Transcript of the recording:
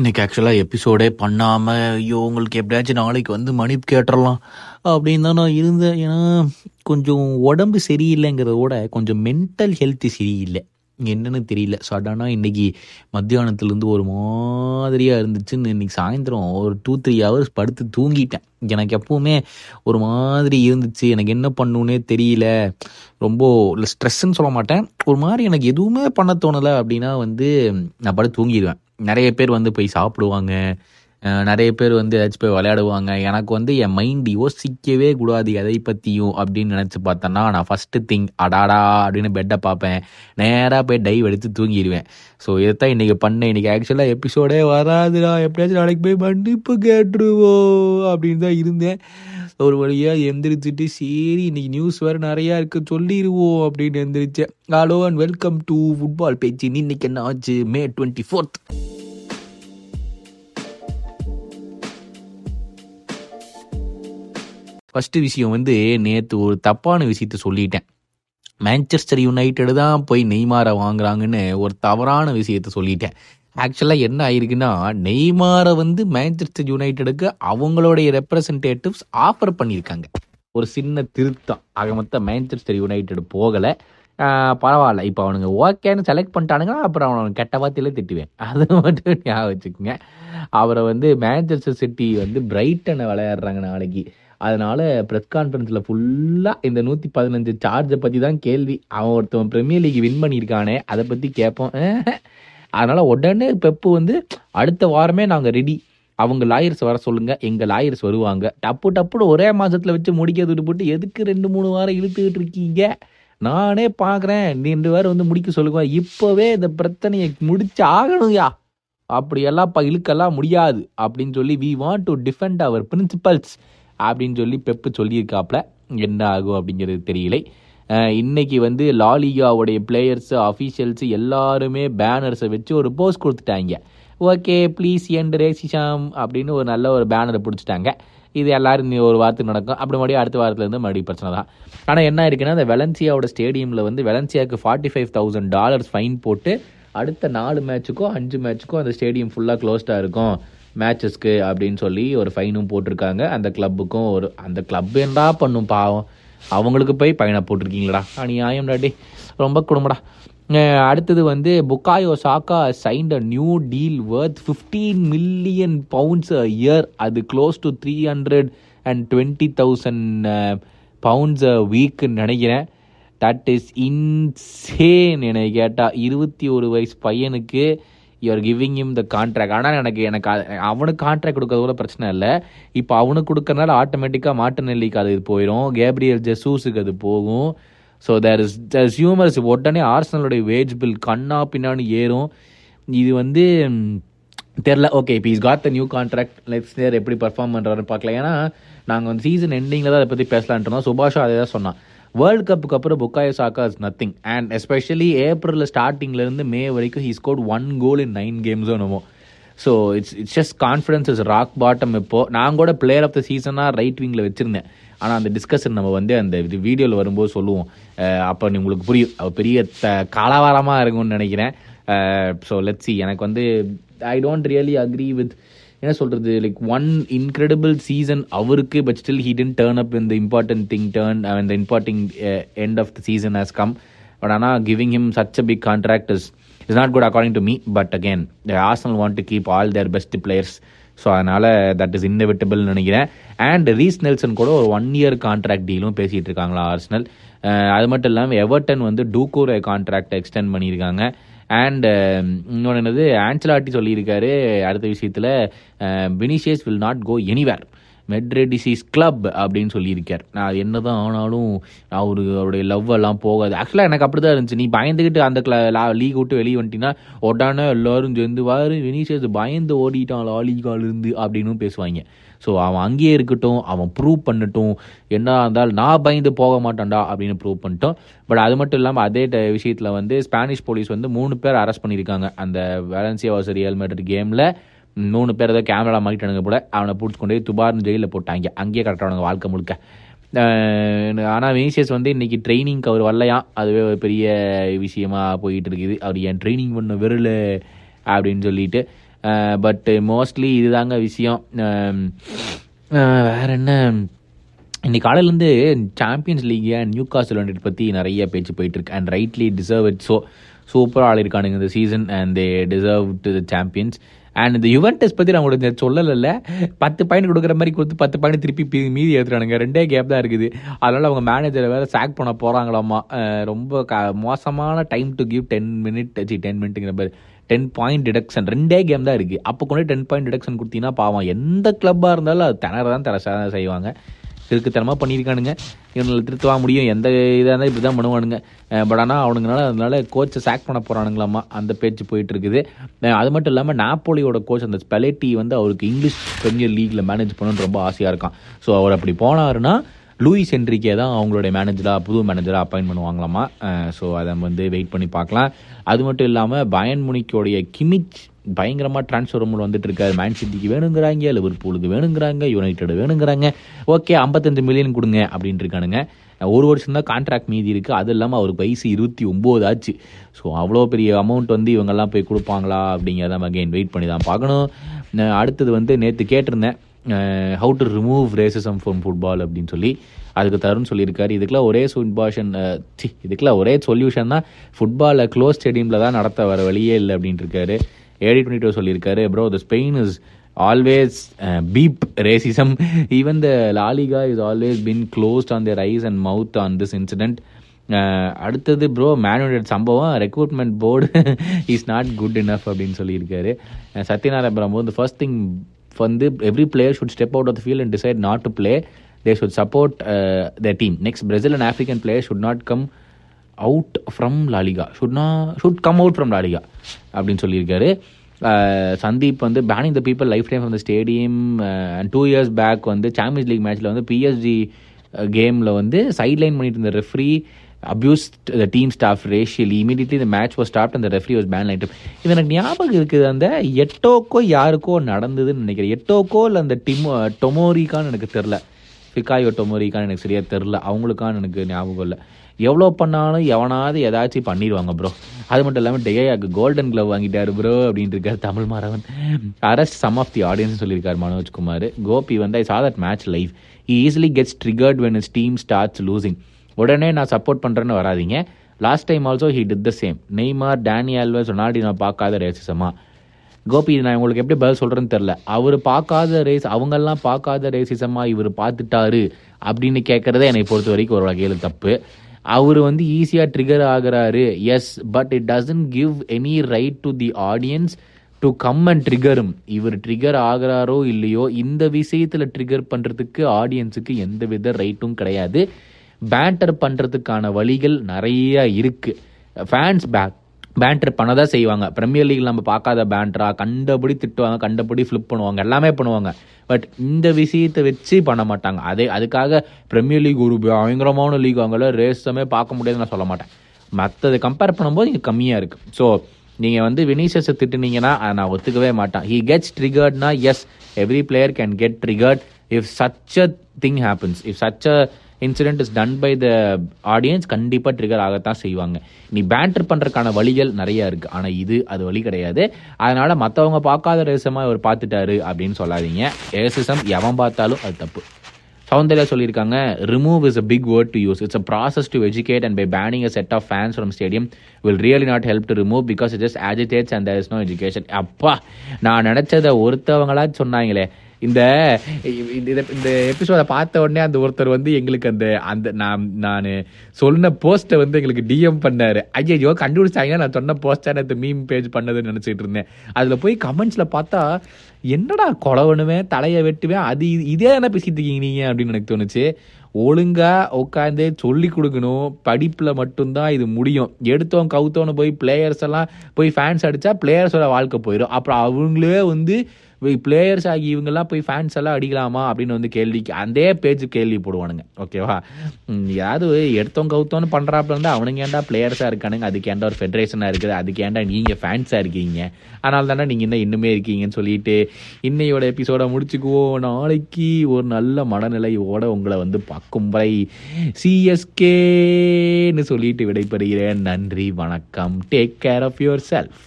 இன்னைக்கு ஆக்சுவலாக எபிசோடே பண்ணாமல் ஐயோ உங்களுக்கு எப்படியாச்சும் நாளைக்கு வந்து மன்னிப்பு கேட்டுறலாம் அப்படின்னு தான் நான் இருந்தேன். ஏன்னா கொஞ்சம் உடம்பு சரியில்லைங்கிறத விட கொஞ்சம் மென்டல் ஹெல்த்து சரியில்லை. என்னன்னு தெரியல. சடனாக இன்றைக்கி மத்தியானத்துலேருந்து ஒரு மாதிரியாக இருந்துச்சுன்னு இன்றைக்கி சாயந்தரம் ஒரு டூ த்ரீ ஹவர்ஸ் படுத்து தூங்கிட்டேன். எனக்கு எப்போவுமே ஒரு மாதிரி இருந்துச்சு. எனக்கு என்ன பண்ணுன்னே தெரியல. ரொம்ப இல்லை ஸ்ட்ரெஸ்ஸுன்னு சொல்ல மாட்டேன். ஒரு மாதிரி எனக்கு எதுவுமே பண்ண தோணலை அப்படின்னா வந்து நான் படுத்து தூங்கிடுவேன். நிறைய பேர் வந்து போய் சாப்பிடுவாங்க. நிறைய பேர் வந்து ஏதாச்சும் போய் விளையாடுவாங்க. எனக்கு வந்து என் மைண்ட் யோசிக்கவே கூடாது எதை பற்றியும் அப்படின்னு நினச்சி பார்த்தேன்னா நான் ஃபஸ்ட்டு திங் அடாடா அப்படின்னு பெட்டை பார்ப்பேன். நேராக போய் டைவ் எடுத்து தூங்கிடுவேன் ஸோ இதைத்தான் இன்றைக்கி பண்ணேன். இன்றைக்கி ஆக்சுவலாக எபிசோடே வராதுடா. எப்படியாச்சும் நாளைக்கு போய் மன்னிப்பு கேட்டுருவோம் அப்படின்னு தான் இருந்தேன். ஒரு வழியாக எந்திரிச்சிட்டு சரி இன்னைக்கு நியூஸ் வேறு நிறையா இருக்குது சொல்லிடுவோம் அப்படின்னு எந்திரிச்சேன். Hello and welcome to football பேச்சு இன்னைக்கு என்ன ஆச்சு? மே டுவெண்ட்டி ஃபோர்த் ஃபஸ்ட்டு விஷயம் வந்து நேற்று ஒரு தப்பான விஷயத்த சொல்லிட்டேன். மேன்செஸ்டர் யுனைடெட் தான் போய் நெய்மாரை வாங்குறாங்கன்னு ஒரு தவறான விஷயத்த சொல்லிட்டேன். ஆக்சுவலாக என்ன ஆயிருக்குன்னா நெய்மாரை வந்து மேன்செஸ்டர் யுனைடெடுக்கு அவங்களுடைய ரெப்ரசன்டேட்டிவ்ஸ் ஆஃபர் பண்ணியிருக்காங்க. ஒரு சின்ன திருத்தம். ஆக மொத்தம் மேன்செஸ்டர் யுனைடெட் போகலை. பரவாயில்ல. இப்போ அவனுங்க ஓகேன்னு செலக்ட் பண்ணிட்டானுங்கன்னா அப்புறம் அவனை கெட்ட வார்த்தையில திட்டுவேன். அதை மட்டும் ஞாபகம் வச்சுக்கோங்க. அவரை வந்து மேன்செஸ்டர் சிட்டி வந்து பிரைட்டனை விளையாடுறாங்க நாளைக்கு. அதனால் ப்ரெஸ் கான்ஃபரன்ஸில் ஃபுல்லாக இந்த நூற்றி பதினஞ்சு சார்ஜை பற்றி தான் கேள்வி. அவன் ஒருத்தவன் ப்ரீமியர் லீக் வின் பண்ணியிருக்கானே அதை பற்றி கேட்போம் அதனால் உடனே பெப்பு வந்து அடுத்த வாரமே நாங்கள் ரெடி அவங்க லாயர்ஸ் வர சொல்லுங்க. எங்கள் லாயர்ஸ் வருவாங்க. டப்பு டப்புன்னு ஒரே மாதத்தில் வச்சு முடிக்கிறது போட்டு எதுக்கு ரெண்டு மூணு வாரம் இழுத்துக்கிட்டு இருக்கீங்க? நானே பார்க்குறேன் ரெண்டு வாரம் வந்து முடிக்க சொல்லுங்க. இப்போவே இந்த பிரச்சனையை முடிச்சு ஆகணும்யா. அப்படியெல்லாம் இப்போ இழுக்கெல்லாம் முடியாது. அப்படின்னு சொல்லி we want to defend our principles அப்படின்னு சொல்லி பெப்பு சொல்லியிருக்காப்ல. என்ன ஆகும் அப்படிங்கிறது தெரியலை. இன்னைக்கு வந்து லாலிகாவுடைய பிளேயர்ஸு அஃபீஷியல்ஸு எல்லாருமே பேனர்ஸை வச்சு ஒரு போஸ்ட் கொடுத்துட்டாங்க. ஓகே ப்ளீஸ் எண்ட் ரேசிஷாம் அப்படின்னு ஒரு நல்ல ஒரு பேனரை பிடிச்சிட்டாங்க. இது எல்லோரும் இந்த ஒரு வாரத்துக்கு நடக்கும். அப்படி மறுபடியும் அடுத்த வாரத்துலேருந்து மறுபடியும் பிரச்சனை தான். ஆனால் என்ன இருக்குன்னா அந்த வெலன்சியாவோட ஸ்டேடியமில் வந்து வெலன்சியாவுக்கு forty five thousand dollars fine போட்டு அடுத்த நாலு மேட்ச்சுக்கோ அஞ்சு மேட்ச்சுக்கோ அந்த ஸ்டேடியம் ஃபுல்லாக க்ளோஸ்டாக இருக்கும். மேட்சஸ்க்கு அப்படின்னு சொல்லி ஒரு ஃபைனும் போட்டிருக்காங்க. அந்த கிளப்புக்கும் ஒரு அந்த கிளப் என்னடா பண்ணும் பாவம். அவங்களுக்கு போய் பையனை போட்டிருக்கீங்களடா? அநியாயம் டாடி ரொம்ப குடும்படா அடுத்தது வந்து Bukayo Saka signed a new deal worth fifteen million pounds a year அது close to three hundred and twenty thousand pounds a வீக்குன்னு நினைக்கிறேன். தட் இஸ் இன்சேன் என்னை கேட்டால் இருபத்தி ஒரு வயசு பையனுக்கு you're giving him the contract ஆனால் எனக்கு எனக்கு அவனுக்கு கான்ட்ராக்ட் கொடுக்கறது கூட பிரச்சனை இல்லை. இப்போ அவனுக்கு கொடுக்கறனால ஆட்டோமேட்டிக்காக மாட்டுநெல்லிக்கு அது இது போயிடும் கேப்ரியல் ஜெசூஸுக்கு அது போகும். So there is there rumours உடனே ஆர்சனலுடைய வேஜ் பில் கண்ணா பின்னான்னு ஏறும். இது வந்து தெரில ஓகே இப்போ is got the new contract next year எப்படி பர்ஃபார்ம் பண்ணுறாருன்னு பார்க்கல. ஏன்னா நாங்கள் வந்து சீசன் எண்டிங்கில் தான் அதை பற்றி பேசலான்ட்டு இருந்தோம். சுபாஷா அதே தான் சொன்னான். வேர்ல்டு கப்புக்கு அப்புறம் Bukayo Saka is nothing and especially ஏப்ரலில் ஸ்டார்டிங்லேருந்து மே வரைக்கும் he scored one goal in nine கேம்ஸோ நம்ம so it's it's just confidence is rock bottom இப்போது நான் கூட பிளேயர் ஆஃப் த சீசனாக ரைட் விங்கில் வச்சுருந்தேன். ஆனால் அந்த டிஸ்கஷன் நம்ம வந்து அந்த இது வீடியோவில் வரும்போது சொல்லுவோம். அப்போ நீ உங்களுக்கு புரியும். பெரிய த கலவரமாக இருக்கும்னு நினைக்கிறேன். ஸோ லெட்ஸி எனக்கு வந்து I don't really agree with என்ன சொல்கிறது லைக் ஒன் இன்க்ரெடிபிள் சீசன் அவருக்கு but still he didn't turn up இந்த இம்பார்ட்டன்ட் திங் டேர்ன் இந்த important end of the season has come but ஆனால் giving him such a big contract is is not good according to me but again Arsenal want to keep all their best players so அதனால் that is இன்னவிட்டபிள்னு நினைக்கிறேன். And raise Nelson கூட ஒரு one year contract டீலும் பேசிகிட்டு இருக்காங்களா Arsenal அது மட்டும் இல்லாமல் எவர்டன் வந்து டூகோரை கான்ட்ராக்டை எக்ஸ்டெண்ட் பண்ணியிருக்காங்க. அண்ட் um, இன்னொன்று என்னது ஆன்சலாட்டி சொல்லியிருக்காரு அடுத்த விஷயத்தில் Vinicius will not go anywhere மெட்ரெடிசிஸ் club அப்படின்னு சொல்லியிருக்கார். நான் என்ன தான் ஆனாலும் அவரு அவருடைய லவ் எல்லாம் போகாது. ஆக்சுவலாக எனக்கு அப்படி தான் இருந்துச்சு. நீ பயந்துக்கிட்டு அந்த லீக் விட்டு வெளியே வந்துட்டீங்கன்னா உடனே எல்லாரும் சேர்ந்து வாரு வினிஷியஸ் பயந்து ஓடிட்டான் லா லீகாலிருந்து அப்படின்னு பேசுவாங்க. ஸோ அவன் அங்கேயே இருக்கட்டும் அவன் ப்ரூவ் பண்ணட்டும். என்ன இருந்தாலும் நான் பயந்து போக மாட்டான்டா அப்படின்னு ப்ரூவ் பண்ணிட்டோம். பட் அது மட்டும் இல்லாமல் அதே விஷயத்தில் வந்து ஸ்பானிஷ் போலீஸ் வந்து மூணு பேர் அரெஸ்ட் பண்ணியிருக்காங்க. அந்த வேலன்சியா வாசர் ரியல் மேட்ரிட் கேமில் மூணு பேர் ஏதோ கேமரா மாட்டிட்டானுங்க போல. அவனை பிடிச்சி கொண்டு போய் துபார்னு ஜெயிலில் போட்டாங்க. அங்கேயே கரெக்டாக வாழ்க்கை முழுக்க. ஆனால் வினிசியஸ் வந்து இன்னைக்கு ட்ரைனிங்க்கு அவர் வரலையாம் அதுவே ஒரு பெரிய விஷயமா போயிட்டு இருக்குது. அவர் என் ட்ரைனிங் பண்ண விரல் அப்படின்னு சொல்லிட்டு. பட் மோஸ்ட்லி இதுதாங்க விஷயம். வேற என்ன? இன்னைக்கு காலையிலேருந்து champions League new cost United பற்றி நிறைய பேச்சு போயிட்டுருக்கு and rightly deserve it so சூப்பராக ஆளிருக்கானுங்க இந்த season and they deserve to the champions and இந்த யுவென்டஸ் பற்றி நான் உங்களுக்கு சொல்லலைல்ல. பத்து பாயிண்ட் கொடுக்குற மாதிரி கொடுத்து பத்து பாயிண்ட் திருப்பி மீதி ஏற்றுறானுங்க ரெண்டே கேப் தான் இருக்குது. அதனால் அவங்க மேனேஜரை வேறு சாக் பண்ண போகிறாங்களாமா ரொம்ப க மோசமான time to give ten minute C ten மினிட்டுங்கிற மாதிரி. டென் பாயிண்ட் டிடக்ஷன் ரெண்டே கேம் தான் இருக்குது அப்போ கொண்டு டென் பாயிண்ட் டிடக்ஷன் கொடுத்தீங்கன்னா பாவம். எந்த கிளப்பாக இருந்தாலும் அது திணற தான் தர செய்வாங்க. கிறுக்குத்தனமாக பண்ணியிருக்கானுங்க. இவங்களை திருத்தவா முடியும். எந்த இதாக இருந்தால் இப்படி தான் பண்ணுவானுங்க பட் ஆனால் அவனுங்கனால அதனால கோச்சை சாக் பண்ண போகிறானுங்களாம்மா அந்த பேச்சு போயிட்டு இருக்குது அது மட்டும் இல்லாமல் நாப்போலியோட கோச் அந்த ஸ்பெலட்டி வந்து அவருக்கு இங்கிலீஷ் பிரீமியர் லீக்கில் மேனேஜ் பண்ணணும்னு ரொம்ப ஆசையாக இருக்கான். ஸோ அவர் அப்படி போனாருன்னா லூயிஸ் என்ட்ரிக்கே தான் அவங்களுடைய மேனேஜராக புது மேனேஜராக அப்பாயின் பண்ணுவாங்களாமா? ஸோ அதை வந்து வெயிட் பண்ணி பார்க்கலாம். அது மட்டும் இல்லாமல் பயன் முனிக்கோடைய கிமிச் பயங்கரமாக டிரான்ஸ்ஃபர் ரூமில் வந்துட்டு இருக்காரு மேன் சிட்டிக்கு வேணுங்கிறாங்க லிவர்பூலுக்கு வேணுங்கிறாங்க யுனைடெட் வேணுங்கிறாங்க. ஓகே ஐம்பத்தஞ்சு மில்லியன் கொடுங்க அப்படின்ட்டு இருக்கானுங்க ஒரு வருஷம் தான் கான்ட்ராக்ட் மீதி இருக்குது அது இல்லாமல் அவருக்கு வயசு இருபத்தி ஒம்பது ஆச்சு. ஸோ அவ்வளோ பெரிய அமௌண்ட் வந்து இவங்கெல்லாம் போய் கொடுப்பாங்களா அப்படிங்கிறத அகைன் வெயிட் பண்ணி தான் பார்க்கணும். அடுத்தது வந்து நேற்று கேட்டிருந்தேன் how to remove racism from football அப்படின்னு சொல்லி. அதுக்கு தருண் சொல்லியிருக்காரு. இதுக்கெல்லாம் ஒரே சொல்யூஷன் சி இதுக்கெல்லாம் ஒரே சொல்யூஷன் தான். ஃபுட்பாலை க்ளோஸ் ஸ்டேடியமில் தான் நடத்த வர வழியே இல்லை அப்படின்ட்டு இருக்காரு ஏடி டுவெண்ட்டி டூ சொல்லியிருக்காரு bro the Spain is always beep racism even the La Liga is always been closed on their eyes and mouth on this incident அடுத்தது ப்ரோ மேனுடட் சம்பவம் recruitment board is not good enough அப்படின்னு சொல்லியிருக்காரு. அஹ் Satyanarayana பிரம்மு first thing வந்து every player should step out of the field and decide not to play they should support the team next Brazil and African player should not come out from La Liga should நா should come out from La Liga அப்படின்னு சொல்லியிருக்காரு. சந்தீப் வந்து banning the people life time from the stadium and two years back வந்து champions league மேட்ச்சில் வந்து PSG கேமில் வந்து sideline பண்ணிட்டு இருந்த referee abuse the team staff racially immediately இந்த மேட்ச் வாஸ் ஸ்டாப் அந்த ரெஃப்ரி வாஸ் பேன் banned லைட் இது எனக்கு ஞாபகம் இருக்குது அந்த எட்டோக்கோ யாருக்கோ நடந்ததுன்னு நினைக்கிறேன். எட்டோக்கோ இல்லை அந்த டிமோ டொமோரிக்கான்னு எனக்கு தெரில. ஃபிகாயோ டொமோரிக்கான்னு எனக்கு சரியாக தெரில. அவங்களுக்கான்னு எனக்கு ஞாபகம் இல்லை. எவ்வளோ பண்ணாலும் எவனாவது ஏதாச்சும் பண்ணிடுவாங்க ப்ரோ அது மட்டும் இல்லாமல் டெயாக்கு கோல்டன் க்ளவ் வாங்கிட்டாரு ப்ரோ அப்படின்ட்டு இருக்கார் Tamil Maravan. Arrest some of the audience சொல்லியிருக்காரு மனோஜ்குமார் கோபி வந்து I saw that match life E easily gets triggered when is team starts losing உடனே நான் சப்போர்ட் பண்ணுறேன்னு வராதீங்க. Last time also he did the same Neymar Dani Alves Ronaldinho நான் பார்க்காத ரேசிசமா கோபி நான் உங்களுக்கு எப்படி பதில் சொல்கிறேன்னு தெரில அவர் பார்க்காத ரேஸ் அவங்கெல்லாம் பார்க்காத ரேசிசமாக இவர் பார்த்துட்டாரு அப்படின்னு கேட்குறதே என்னை பொறுத்த வரைக்கும் ஒரு வகையில் தப்பு. அவர் வந்து ஈஸியாக ட்ரிகர் ஆகிறாரு. Yes but it doesn't give any right to the audience to come and ட்ரிகரும் இவர் ட்ரிகர் ஆகுறாரோ இல்லையோ இந்த விஷயத்தில் ட்ரிகர் பண்ணுறதுக்கு ஆடியன்ஸுக்கு எந்த வித ரைட்டும் கிடையாது. பேட்டர் பண்ணுறதுக்கான வழிகள் நிறையா இருக்குது ஃபேன்ஸ் பேக் பேண்டர் பண்ண தான் செய்வாங்க. ப்ரீமியர் லீக் நம்ம பார்க்காத பேண்டரா கண்டபடி திட்டுவாங்க கண்டபடி ஃப்ளிப் பண்ணுவாங்க. எல்லாமே பண்ணுவாங்க. பட் இந்த விஷயத்தை வச்சு பண்ண மாட்டாங்க. அதே அதுக்காக ப்ரீமியர் லீக் ஒரு பயங்கரமான லீக் அவங்கள ரேஸமே பார்க்க முடியாதுன்னு நான் சொல்ல மாட்டேன். மற்றதை கம்பேர் பண்ணும்போது இங்கே கம்மியாக இருக்குது ஸோ நீங்கள் வந்து வினிஷியஸை திட்டுனீங்கன்னா அதை நான் ஒத்துக்கவே மாட்டேன். He gets ட்ரிகர்ட்னா yes every player can get triggered if such a thing happens if such a incident is done by the audience கண்டிப்பாக ட்ரிகர் ஆகத்தான் செய்வாங்க. நீ பேண்டர் பண்ணுறதுக்கான வழிகள் நிறையா இருக்குது ஆனால் இது அது வழி கிடையாது. அதனால் மற்றவங்க பார்க்காத ரேசமாக இவர் பார்த்துட்டாரு அப்படின்னு சொல்லாதீங்க. ரேசிசம் எவன் பார்த்தாலும் அது தப்பு. சௌந்தர்யா சொல்லியிருக்காங்க remove is a big word to use it's a process to educate and by banning a set of fans from stadium will really not help to remove because it just agitates and there is no education அப்பா நான் நினச்சதை ஒருத்தவங்களா சொன்னாங்களே. இந்த இந்த இந்த எபிசோட பார்த்த உடனே அந்த ஒருத்தர் வந்து எங்களுக்கு அந்த அந்த நான் நான் சொன்ன போஸ்ட்டை வந்து எங்களுக்கு டிஎம் பண்ணார். ஐயோ கண்டுபிடிச்சாங்க. நான் சொன்ன போஸ்டை நேற்று மீம் பேஜ் பண்ணதுன்னு நினச்சிட்டு இருந்தேன். அதில் போய் கமெண்ட்ஸில் பார்த்தா என்னடா கொலவனுவேன் தலையை வெட்டுவேன் அது இது- இதே தானே பேசிட்டு இருக்கீங்க நீங்கள் அப்படின்னு எனக்கு தோணுச்சு. ஒழுங்காக உட்காந்து சொல்லி கொடுக்கணும். படிப்பில் மட்டும்தான் இது முடியும். எடுத்தோம் கவுத்தோன்னு போய் பிளேயர்ஸ் எல்லாம் போய் ஃபேன்ஸ் அடித்தா பிளேயர்ஸோட வாழ்க்கை போயிடும் அப்புறம் அவங்களே வந்து பிளேயர்ஸ் ஆகி இவங்கெல்லாம் போய் ஃபேன்ஸ் எல்லாம் அடிக்கலாமா அப்படின்னு வந்து கேள்விக்கு அதே பேஜ் கேள்வி போடுவானுங்க. ஓகேவா ஏதாவது யாராவது எடுத்தோம் கவுத்தோன்னு பண்ணுறாப்புல இருந்தால் அவனுங்க ஏன்டா பிளேயர்ஸாக இருக்கானுங்க? அதுக்கு ஏன்டா ஒரு ஃபெடரேஷனாக இருக்குது? அதுக்கு ஏன்டா நீங்கள் ஃபேன்ஸாக இருக்கீங்க? அதனால தானே நீங்கள் இன்னும் இன்னுமே இருக்கீங்கன்னு சொல்லிட்டு இன்னையோட எபிசோட முடிச்சுக்குவோம். நாளைக்கு ஒரு நல்ல மனநிலையோட உங்களை வந்து பார்க்கும் வரை சிஎஸ்கேன்னு சொல்லிட்டு விடைபெறுகிறேன். நன்றி வணக்கம். Take care of yourself